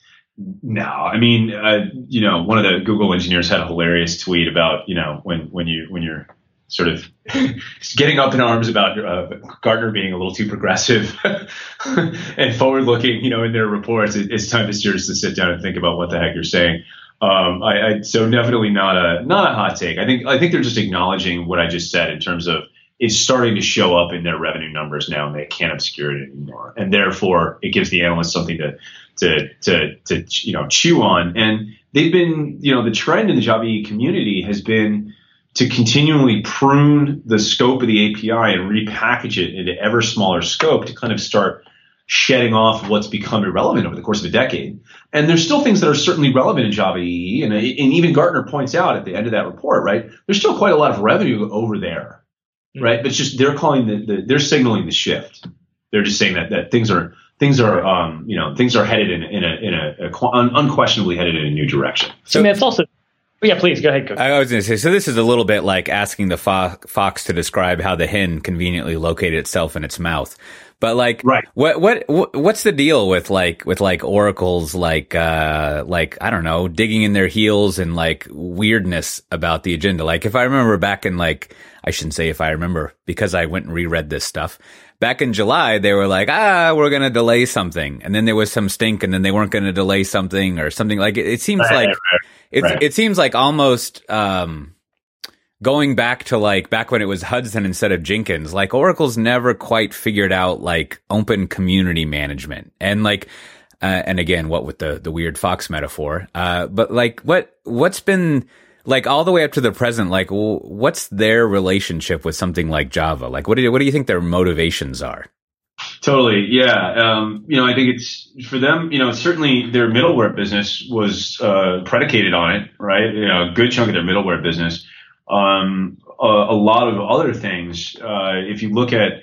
No, I mean, uh, you know, one of the Google engineers had a hilarious tweet about you know when when you when you're sort of getting up in arms about uh, Gartner being a little too progressive and forward looking, you know, in their reports. It, it's time to seriously sit down and think about what the heck you're saying. Um, I, I, so definitely not a not a hot take. I think I think they're just acknowledging what I just said in terms of it's starting to show up in their revenue numbers now, and they can't obscure it anymore. And therefore, it gives the analysts something to to to to you know chew on. And they've been you know the trend in the Java community has been to continually prune the scope of the API and repackage it into ever smaller scope to kind of start shedding off what's become irrelevant over the course of a decade. And there's still things that are certainly relevant in Java EE, and, and even Gartner points out at the end of that report, right? There's still quite a lot of revenue over there, mm-hmm. right? But it's just they're calling the, the, they're signaling the shift. They're just saying that that things are things are um, you know things are headed in, in a in a, a unquestionably headed in a new direction. So I mean, it's also yeah, please go ahead. Coach. I was going to say, so this is a little bit like asking the fo- fox to describe how the hen conveniently located itself in its mouth. But like, right. what, what, what's the deal with like, with like Oracle's, like, uh, like, I don't know, digging in their heels and like weirdness about the agenda? Like, if I remember back in like, I shouldn't say if I remember because I went and reread this stuff. Back in July, they were like, ah, we're going to delay something. And then there was some stink and then they weren't going to delay something or something like it. It seems right, like, right, right. it seems like almost, um, going back to like back when it was Hudson instead of Jenkins, like Oracle's never quite figured out like open community management and like. Uh, and again, what with the the weird fox metaphor? Uh, but like, what what's been like all the way up to the present? Like, what's their relationship with something like Java? Like, what do you, what do you think their motivations are? Totally, yeah. Um, you know, I think it's for them. You know, certainly their middleware business was uh, predicated on it, right? You know, a good chunk of their middleware business um, a, a, lot of other things. Uh, if you look at,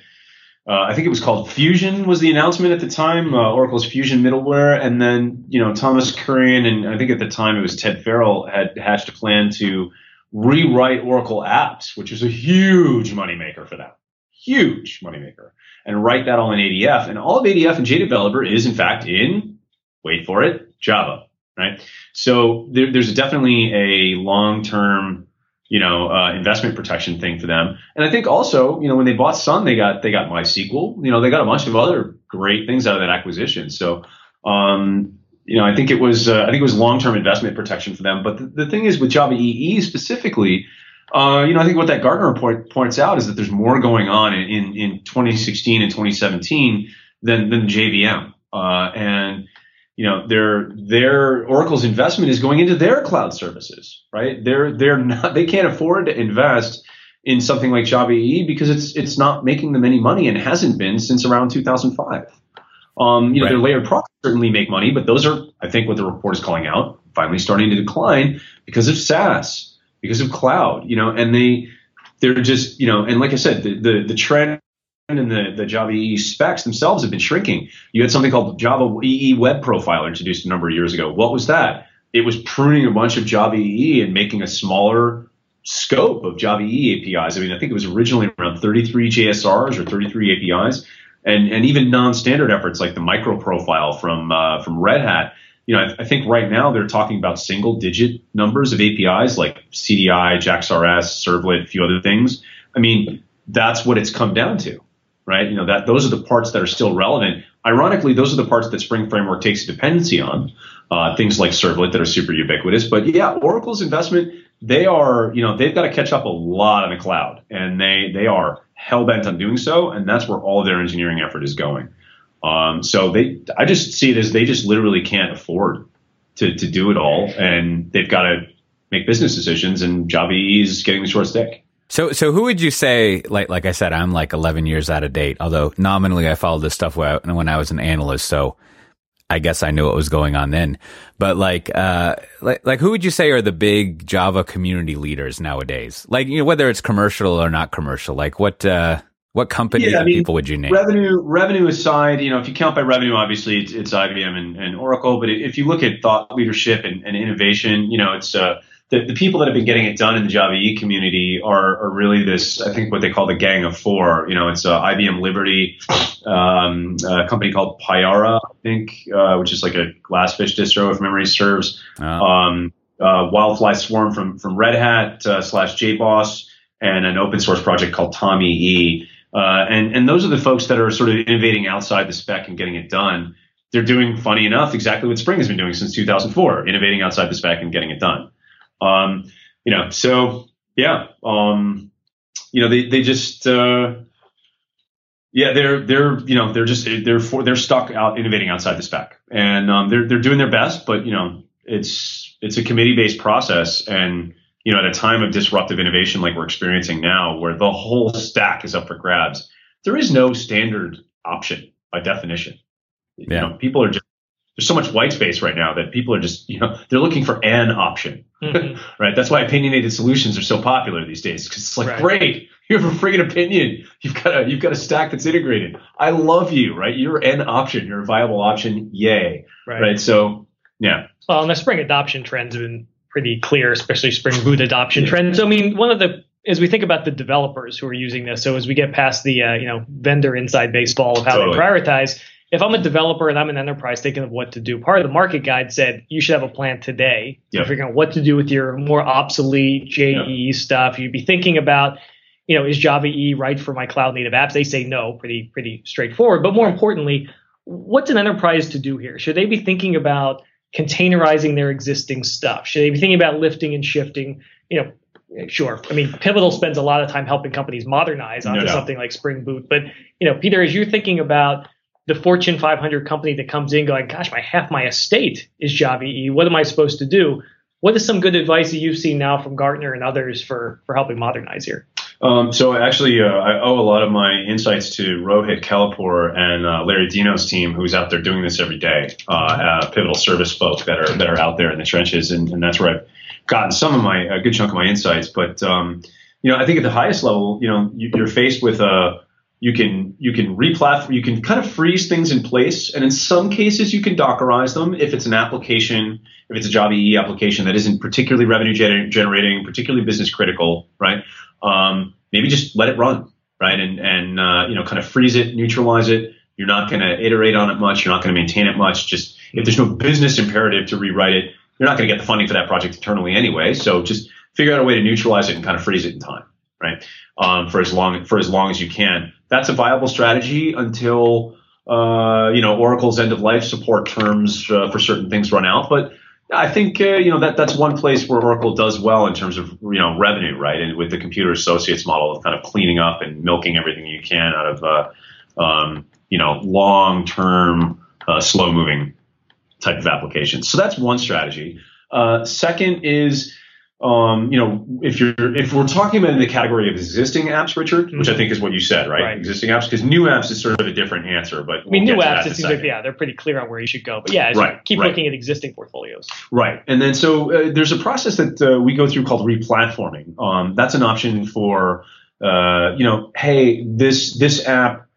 uh, I think it was called Fusion was the announcement at the time, uh, Oracle's Fusion middleware, and then you know Thomas Kurian and I think at the time it was Ted Farrell had hatched a plan to rewrite Oracle apps, which was a huge moneymaker for them, huge moneymaker, and write that all in ADF. And all of ADF and JDeveloper is in fact in, wait for it, Java, right? So there, there's definitely a long-term you know, uh, investment protection thing for them. And I think also, you know, when they bought Sun, they got they got MySQL. You know, they got a bunch of other great things out of that acquisition. So, um, you know, I think it was uh, I think it was long term investment protection for them. But the, the, thing is with Java EE specifically. Uh, you know, I think what that Gartner report points out is that there's more going on in, in, in 2016 and 2017 than, than JVM. Uh, and you know their their Oracle's investment is going into their cloud services, right? They're they're not they can't afford to invest in something like Java EE because it's it's not making them any money and hasn't been since around 2005. Um, you know, right. their layered products certainly make money, but those are, I think, what the report is calling out, finally starting to decline because of SaaS, because of cloud. You know, and they they're just you know, and like I said, the the, the trend and the, the Java EE specs themselves have been shrinking. You had something called Java EE Web Profiler introduced a number of years ago. What was that? It was pruning a bunch of Java EE and making a smaller scope of Java EE APIs. I mean, I think it was originally around 33 JSRs or 33 APIs, and and even non-standard efforts like the micro profile from uh, from Red Hat. You know, I, I, think right now they're talking about single-digit numbers of APIs like CDI, JAX-RS, Servlet, a few other things. I mean, that's what it's come down to right? You know that those are the parts that are still relevant. ironically, those are the parts that Spring Framework takes a dependency on. Uh, things like Servlet that are super ubiquitous. But yeah, Oracle's investment, they are, you know, they've got to catch up a lot in the cloud, and they they are hell bent on doing so, and that's where all their engineering effort is going. Um, so they, I just see it as they just literally can't afford to to do it all, and they've got to make business decisions, and Java is getting the short stick. So, so who would you say, like, like I said, I'm like 11 years out of date, although nominally I followed this stuff when I was an analyst. So I guess I knew what was going on then. But like, uh, like, like who would you say are the big Java community leaders nowadays? Like, you know, whether it's commercial or not commercial, like what, uh, what company yeah, I mean, people would you name? Revenue, revenue aside, you know, if you count by revenue, obviously it's, it's IBM and, and, Oracle. But if you look at thought leadership and, and innovation, you know, it's uh, the, the people that have been getting it done in the Java E community are, are really this, I think what they call the gang of four. You know, it's uh, IBM Liberty, um, a company called Payara, I think, uh, which is like a Glassfish distro, if memory serves. Oh. Um, uh, Wildfly Swarm from, from Red Hat uh, slash JBoss, and an open source project called Tommy E. Uh, and, and those are the folks that are sort of innovating outside the spec and getting it done. They're doing, funny enough, exactly what Spring has been doing since 2004, innovating outside the spec and getting it done. Um, you know, so yeah, um, you know, they, they just, uh, yeah, they're they're you know they're just they're for, they're stuck out innovating outside the spec, and um, they're they're doing their best, but you know it's it's a committee based process, and you know at a time of disruptive innovation like we're experiencing now, where the whole stack is up for grabs, there is no standard option by definition. Yeah. You know, people are just there's so much white space right now that people are just, you know, they're looking for an option, mm-hmm. right? That's why opinionated solutions are so popular these days because it's like, right. great, you have a friggin' opinion. You've got a, you've got a stack that's integrated. I love you, right? You're an option. You're a viable option. Yay. Right. right? So, yeah. Well, and the Spring adoption trends have been pretty clear, especially Spring Boot adoption yeah. trends. So, I mean, one of the as we think about the developers who are using this, so as we get past the uh, you know vendor inside baseball of how totally. they prioritize, if I'm a developer and I'm an enterprise thinking of what to do, part of the market guide said you should have a plan today yep. to figure out what to do with your more obsolete JE yep. stuff. You'd be thinking about, you know, is Java E right for my cloud native apps? They say no, pretty pretty straightforward. But more importantly, what's an enterprise to do here? Should they be thinking about containerizing their existing stuff? Should they be thinking about lifting and shifting? You know, sure. I mean, Pivotal spends a lot of time helping companies modernize onto no something like Spring Boot. But you know, Pieter, as you're thinking about the Fortune 500 company that comes in going, gosh, my half my estate is Java. What am I supposed to do? What is some good advice that you've seen now from Gartner and others for for helping modernize here? Um, so actually, uh, I owe a lot of my insights to Rohit Kelapure and uh, Larry Dino's team, who's out there doing this every day. Uh, pivotal service folk that are that are out there in the trenches, and, and that's where I've gotten some of my a good chunk of my insights. But um, you know, I think at the highest level, you know, you, are faced with a you can you can replatform you can kind of freeze things in place and in some cases you can dockerize them if it's an application if it's a java ee application that isn't particularly revenue gener- generating particularly business critical right? Um, maybe just let it run right? And and uh, you know kind of freeze it neutralize it. You're not going to iterate on it much. You're not going to maintain it much. Just if there's no business imperative to rewrite it you're not going to get the funding for that project internally anyway. So just figure out a way to neutralize it and kind of freeze it in time right? Um, for as long for as long as you can that's a viable strategy until uh, you know Oracle's end of life support terms uh, for certain things run out. But I think uh, you know that that's one place where Oracle does well in terms of you know revenue, right? And with the computer associates model of kind of cleaning up and milking everything you can out of uh, um, you know long term, uh, slow moving type of applications. So that's one strategy. Uh, second is um, you know, if you're if we're talking about in the category of existing apps, Richard, mm-hmm. which I think is what you said, right? right. Existing apps, because new apps is sort of a different answer. But I mean, we'll new apps, it seems like yeah, they're pretty clear on where you should go. But yeah, right, keep right. looking at existing portfolios. Right, and then so uh, there's a process that uh, we go through called replatforming. Um, that's an option for uh, you know, hey, this this app,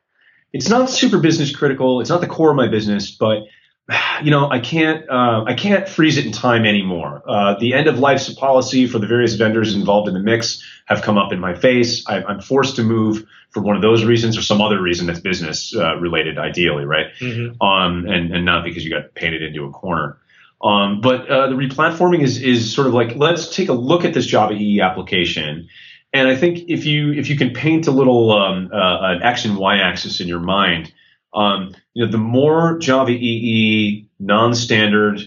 it's not super business critical. It's not the core of my business, but you know, I can't, uh, I can't freeze it in time anymore. Uh, the end of life policy for the various vendors involved in the mix have come up in my face. I, am forced to move for one of those reasons or some other reason that's business uh, related, ideally, right? Mm-hmm. Um, and and not because you got painted into a corner. Um, but uh, the replatforming is is sort of like let's take a look at this Java EE application. And I think if you if you can paint a little um, uh, an X and Y axis in your mind, Um, you know, the more Java EE non-standard,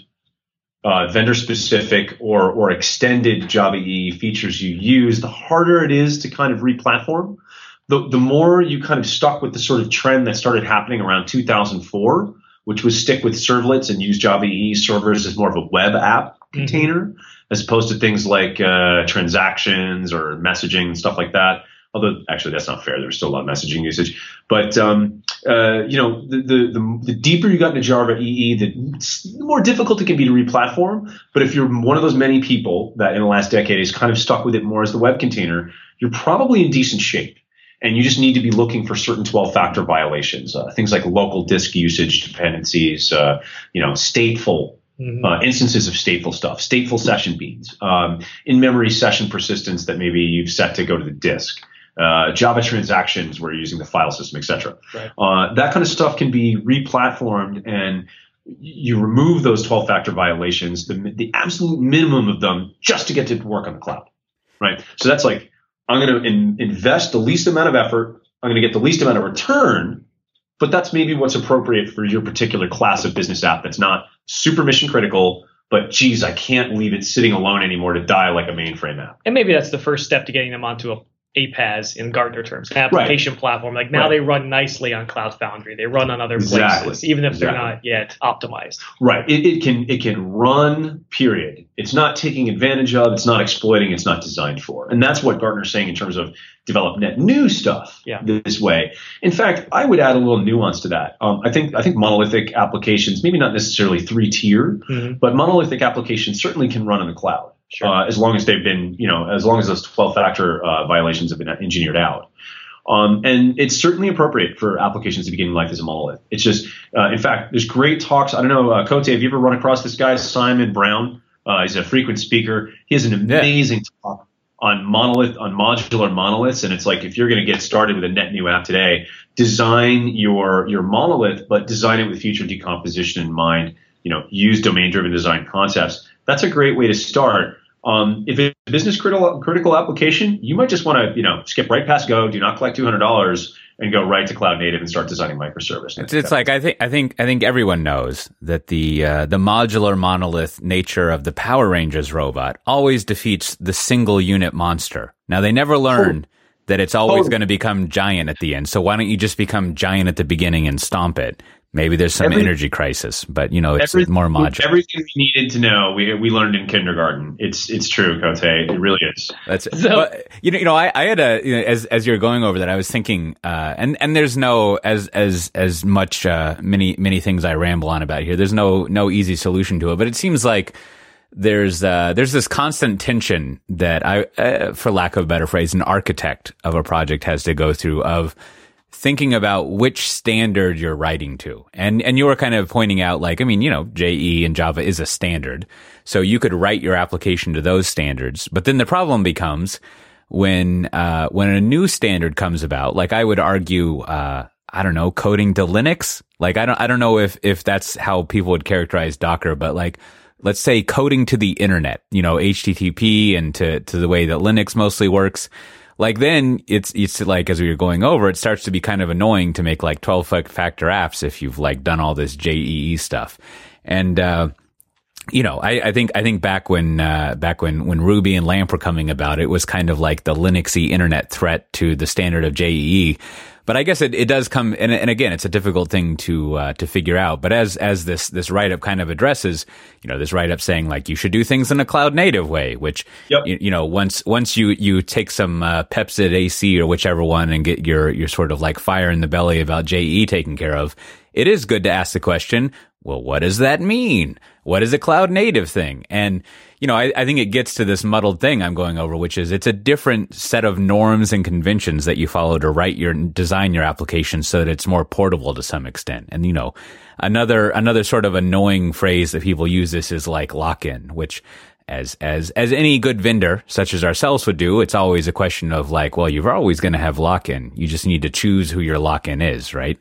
uh, vendor-specific or or extended Java EE features you use, the harder it is to kind of re-platform. The the more you kind of stuck with the sort of trend that started happening around 2004, which was stick with servlets and use Java EE servers as more of a web app mm-hmm. container, as opposed to things like uh, transactions or messaging and stuff like that although actually that's not fair. There's still a lot of messaging usage. But um, uh, you know, the, the, the deeper you got into Java EE, the more difficult it can be to replatform. But if you're one of those many people that in the last decade is kind of stuck with it more as the web container, you're probably in decent shape. And you just need to be looking for certain 12-factor violations, uh, things like local disk usage dependencies, uh, you know, stateful Mm-hmm. Uh, instances of stateful stuff, stateful session beans, um, in-memory session persistence that maybe you've set to go to the disk, uh, Java transactions where you're using the file system, etc. Right. Uh, that kind of stuff can be replatformed and you remove those 12 factor violations, the, the absolute minimum of them just to get to work on the cloud. Right. So that's like, I'm going to in, invest the least amount of effort. I'm going to get the least amount of return, but that's maybe what's appropriate for your particular class of business app that's not super mission critical, but geez, I can't leave it sitting alone anymore to die like a mainframe app. And maybe that's the first step to getting them onto a aPaaS in Gartner terms, an application right. platform. Like now right. they run nicely on Cloud Foundry. They run on other exactly. places, even if exactly. they're not yet optimized. Right. It, it, can it can run. Period. It's not taking advantage of. It's not exploiting. It's not designed for. And that's what Gartner's saying in terms of develop net new stuff yeah. this way. In fact, I would add a little nuance to that. Um, I think I think monolithic applications, maybe not necessarily three tier, mm-hmm. but monolithic applications certainly can run in the cloud. Sure. Uh, as long as they've been, you know, as long as those 12 factor uh, violations have been engineered out. Um, and it's certainly appropriate for applications to begin life as a monolith. It's just, uh, in fact, there's great talks. I don't know, uh, Cote, have you ever run across this guy, Simon Brown? Uh, he's a frequent speaker. He has an amazing yeah. talk on monolith, on modular monoliths. And it's like, if you're going to get started with a net new app today, design your, your monolith, but design it with future decomposition in mind. You know, use domain driven design concepts. That's a great way to start. Um, if it's a business critical critical application, you might just want to you know skip right past Go, do not collect two hundred dollars, and go right to cloud native and start designing microservice. It's, it's like I think I think I think everyone knows that the uh, the modular monolith nature of the Power Rangers robot always defeats the single unit monster. Now they never learn. Oh. That it's always oh. going to become giant at the end. So why don't you just become giant at the beginning and stomp it? Maybe there's some Every, energy crisis, but you know it's more modular. Everything we needed to know, we we learned in kindergarten. It's it's true, Cote. It really is. That's so, but, you know you know I, I had a you know, as as you're going over that I was thinking uh, and and there's no as as as much uh, many many things I ramble on about here. There's no no easy solution to it, but it seems like there's uh, there's this constant tension that I, uh, for lack of a better phrase, an architect of a project has to go through of thinking about which standard you're writing to. And and you were kind of pointing out like I mean, you know, JE and Java is a standard. So you could write your application to those standards. But then the problem becomes when uh, when a new standard comes about, like I would argue uh, I don't know, coding to Linux. Like I don't I don't know if if that's how people would characterize Docker, but like let's say coding to the internet, you know, HTTP and to to the way that Linux mostly works like then it's it's like as we were going over, it starts to be kind of annoying to make like 12 factor apps if you've like done all this JEE stuff. And uh, you know, I, I, think I think back when uh, back when when Ruby and LAMP were coming about, it was kind of like the Linuxy internet threat to the standard of JEE. But I guess it, it does come, and, and again, it's a difficult thing to uh, to figure out. But as as this this write up kind of addresses, you know, this write up saying like you should do things in a cloud native way, which yep. you, you, know once once you you take some uh, Pepcid AC or whichever one and get your your sort of like fire in the belly about JE taken care of, it is good to ask the question, well, what does that mean? What is a cloud native thing? And you know, I, I, think it gets to this muddled thing I'm going over, which is it's a different set of norms and conventions that you follow to write your design your application so that it's more portable to some extent. And you know, another another sort of annoying phrase that people use this is like lock in, which as as as any good vendor such as ourselves would do, it's always a question of like, well, you're always going to have lock in. You just need to choose who your lock in is, right?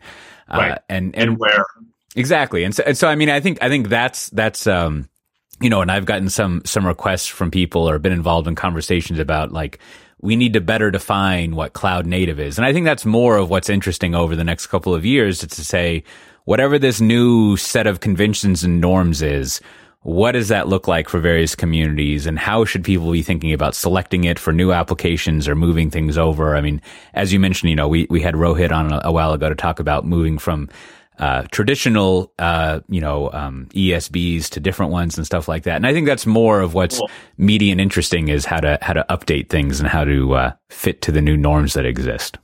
Right. Uh, and, and and where exactly. And so and so, I mean, I think I think that's that's um you know, and I've gotten some some requests from people or been involved in conversations about like we need to better define what cloud native is. And I think that's more of what's interesting over the next couple of years is to say, whatever this new set of conventions and norms is, what does that look like for various communities and how should people be thinking about selecting it for new applications or moving things over? I mean, as you mentioned, you know, we, we had Rohit on a, a while ago to talk about moving from uh, traditional, uh, you know, um, ESBs to different ones and stuff like that. And I think that's more of what's cool. meaty and interesting is how to how to update things and how to uh, fit to the new norms that exist.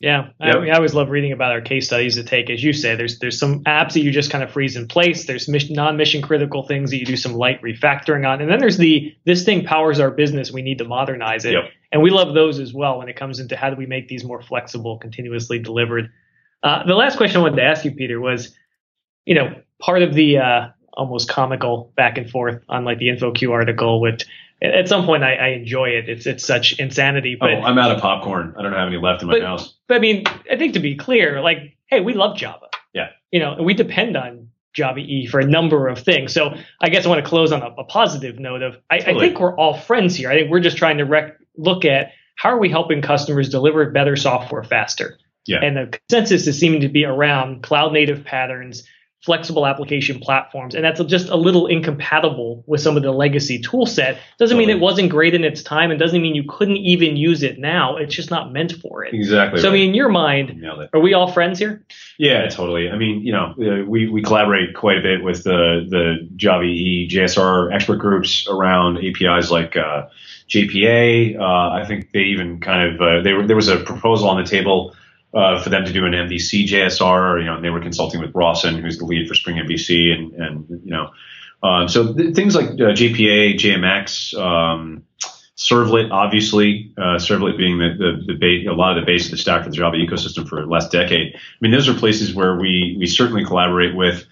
Yeah, yep. I, I, always love reading about our case studies to take, as you say, there's there's some apps that you just kind of freeze in place. There's mission, non-mission critical things that you do some light refactoring on, and then there's the this thing powers our business. We need to modernize it, yep. and we love those as well when it comes into how do we make these more flexible, continuously delivered. Uh, the last question I wanted to ask you, Pieter, was, you know, part of the uh, almost comical back and forth on like the InfoQ article, which at some point I, I, enjoy it. It's it's such insanity. But oh, I'm out of popcorn. I don't have any left in my but, house. But I mean, I think to be clear, like, hey, we love Java. Yeah. You know, and we depend on Java E for a number of things. So I guess I want to close on a, a positive note of I, totally. I, think we're all friends here. I think we're just trying to rec- look at how are we helping customers deliver better software faster. Yeah. And the consensus is seeming to be around cloud native patterns, flexible application platforms, and that's just a little incompatible with some of the legacy tool set. Doesn't mean it wasn't great in its time, and doesn't mean you couldn't even use it now. It's just not meant for it. Exactly. So right. I mean, in your mind, are we all friends here? Yeah, totally. I mean, you know, uh, we we collaborate quite a bit with the the Java EE JSR expert groups around APIs like. Uh, JPA. Uh, I think they even kind of uh, they were, there was a proposal on the table uh, for them to do an MVC JSR. You know, and they were consulting with Rossen, who's the lead for Spring MVC, and and you know, um, so th- things like uh, JPA, JMX, um, Servlet, obviously, uh, Servlet being the the, the base, a lot of the base of the stack for the Java ecosystem for the last decade. I mean, those are places where we we certainly collaborate with.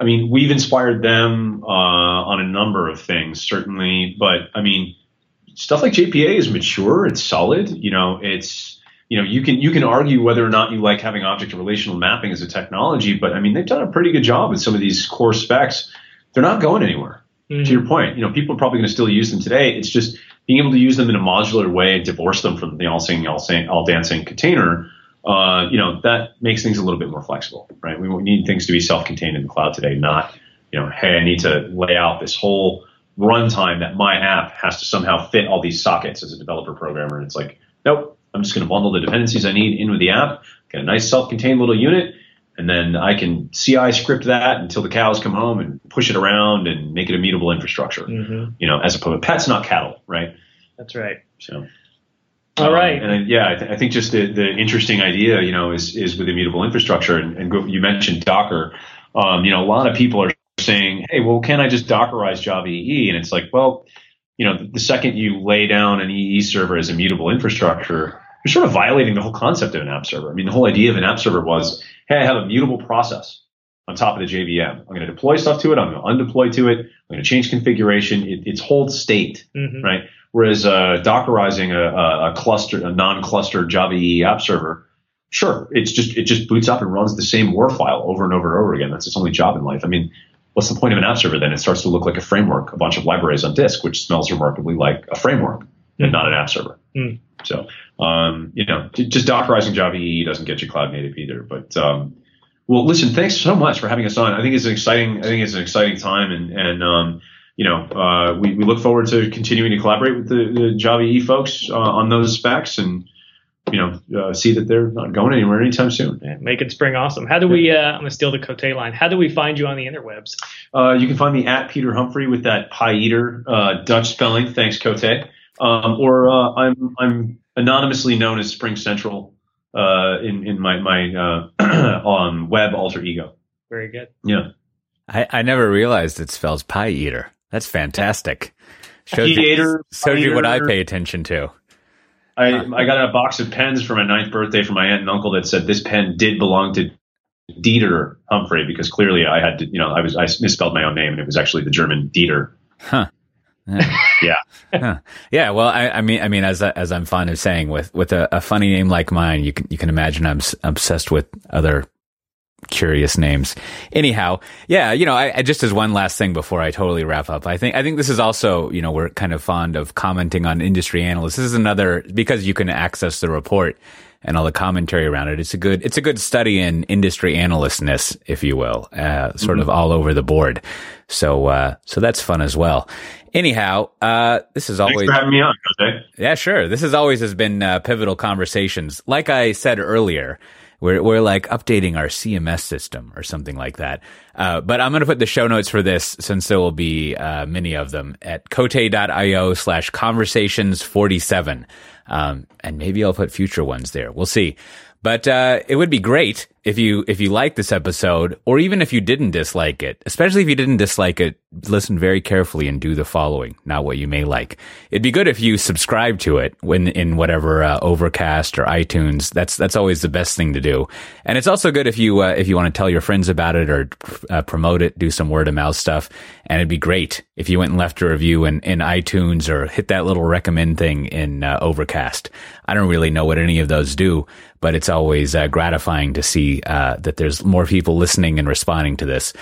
I mean, we've inspired them uh, on a number of things, certainly, but I mean, stuff like JPA is mature. It's solid. You know, it's you know, you can you can argue whether or not you like having object relational mapping as a technology, but I mean, they've done a pretty good job with some of these core specs. They're not going anywhere. Mm-hmm. To your point, you know, people are probably going to still use them today. It's just being able to use them in a modular way and divorce them from the all singing, all saying, all dancing container. Uh, you know, that makes things a little bit more flexible, right? We need things to be self-contained in the cloud today, not, you know, hey, I need to lay out this whole runtime that my app has to somehow fit all these sockets as a developer programmer. And it's like, nope, I'm just going to bundle the dependencies I need in with the app, get a nice self-contained little unit, and then I can CI script that until the cows come home and push it around and make it immutable infrastructure. Mm-hmm. You know, as opposed to pets, not cattle, right? That's right. So. All right. Um, and I, yeah, I, th- I, think just the, the interesting idea, you know, is is with immutable infrastructure. And, and go, you mentioned Docker. Um, you know, a lot of people are saying, "Hey, well, can I just Dockerize Java EE?" And it's like, well, you know, the second you lay down an EE server as immutable infrastructure, you're sort of violating the whole concept of an app server. I mean, the whole idea of an app server was, hey, I have a mutable process on top of the JVM. I'm going to deploy stuff to it. I'm going to undeploy to it. I'm going to change configuration. It, it's hold state, mm-hmm. right? Whereas uh, Dockerizing a, a, cluster, a non-clustered Java EE app server, sure, it's just it just boots up and runs the same WAR file over and over and over again. That's its only job in life. I mean, what's the point of an app server then? It starts to look like a framework, a bunch of libraries on disk, which smells remarkably like a framework mm-hmm. and not an app server. Mm. So, um, you know, just Dockerizing Java EE doesn't get you cloud native either. But, um, well, listen, thanks so much for having us on. I think it's an exciting, I think it's an exciting time and, and, um, you know, uh, we, we look forward to continuing to collaborate with the, the Java EE folks uh, on those specs and, you know, uh, see that they're not going anywhere anytime soon. Yeah, making spring awesome. How do we? Uh, I'm gonna steal the Cote line. How do we find you on the interwebs? Uh, you can find me at Pieter Humphrey with that pie eater uh, Dutch spelling. Thanks, Cote. Um, or uh, I'm I'm anonymously known as Spring Central uh, in in my my uh, um, web alter ego. Very good. Yeah. I, I never realized it spells pie eater. That's fantastic. Shows you, shows you what I pay attention to. I I got a box of pens for my ninth birthday from my aunt and uncle that said this pen did belong to Dieter Humphrey because clearly I had to, you know, I was I misspelled my own name and it was actually the German Dieter. Huh. yeah. yeah. yeah. Well, I, I, mean, I mean, as as I'm fond of saying, with with a, a, funny name like mine, you can you can imagine I'm obsessed with other curious names. Anyhow, yeah, you know, I, I, just as one last thing before I totally wrap up, I think I think this is also, you know, we're kind of fond of commenting on industry analysts. This is another because you can access the report and all the commentary around it. It's a good it's a good study in industry analystness, if you will, uh, sort mm-hmm. of all over the board. So uh, so that's fun as well. Anyhow, uh, this is always Thanks for having me on. Okay. Yeah, sure. This is always has been uh, pivotal conversations. Like I said earlier, we're, we're like updating our CMS system or something like that. Uh, but I'm going to put the show notes for this since there will be uh, many of them at cote.io slash conversations 47. Um, and maybe I'll put future ones there. We'll see. But uh, it would be great if you if you like this episode, or even if you didn't dislike it, especially if you didn't dislike it, listen very carefully and do the following, not what you may like. It'd be good if you subscribe to it when in whatever uh, Overcast or iTunes. That's that's always the best thing to do. And it's also good if you uh, if you want to tell your friends about it or uh, promote it, do some word of mouth stuff. And it'd be great if you went and left a review in, in iTunes or hit that little recommend thing in uh, Overcast. I don't really know what any of those do, but it's always uh, gratifying to see uh, that there's more people listening and responding to this.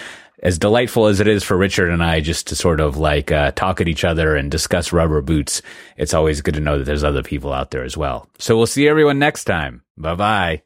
As delightful as it is for Richard and I just to sort of like uh, talk at each other and discuss rubber boots, it's always good to know that there's other people out there as well. So we'll see everyone next time. Bye bye.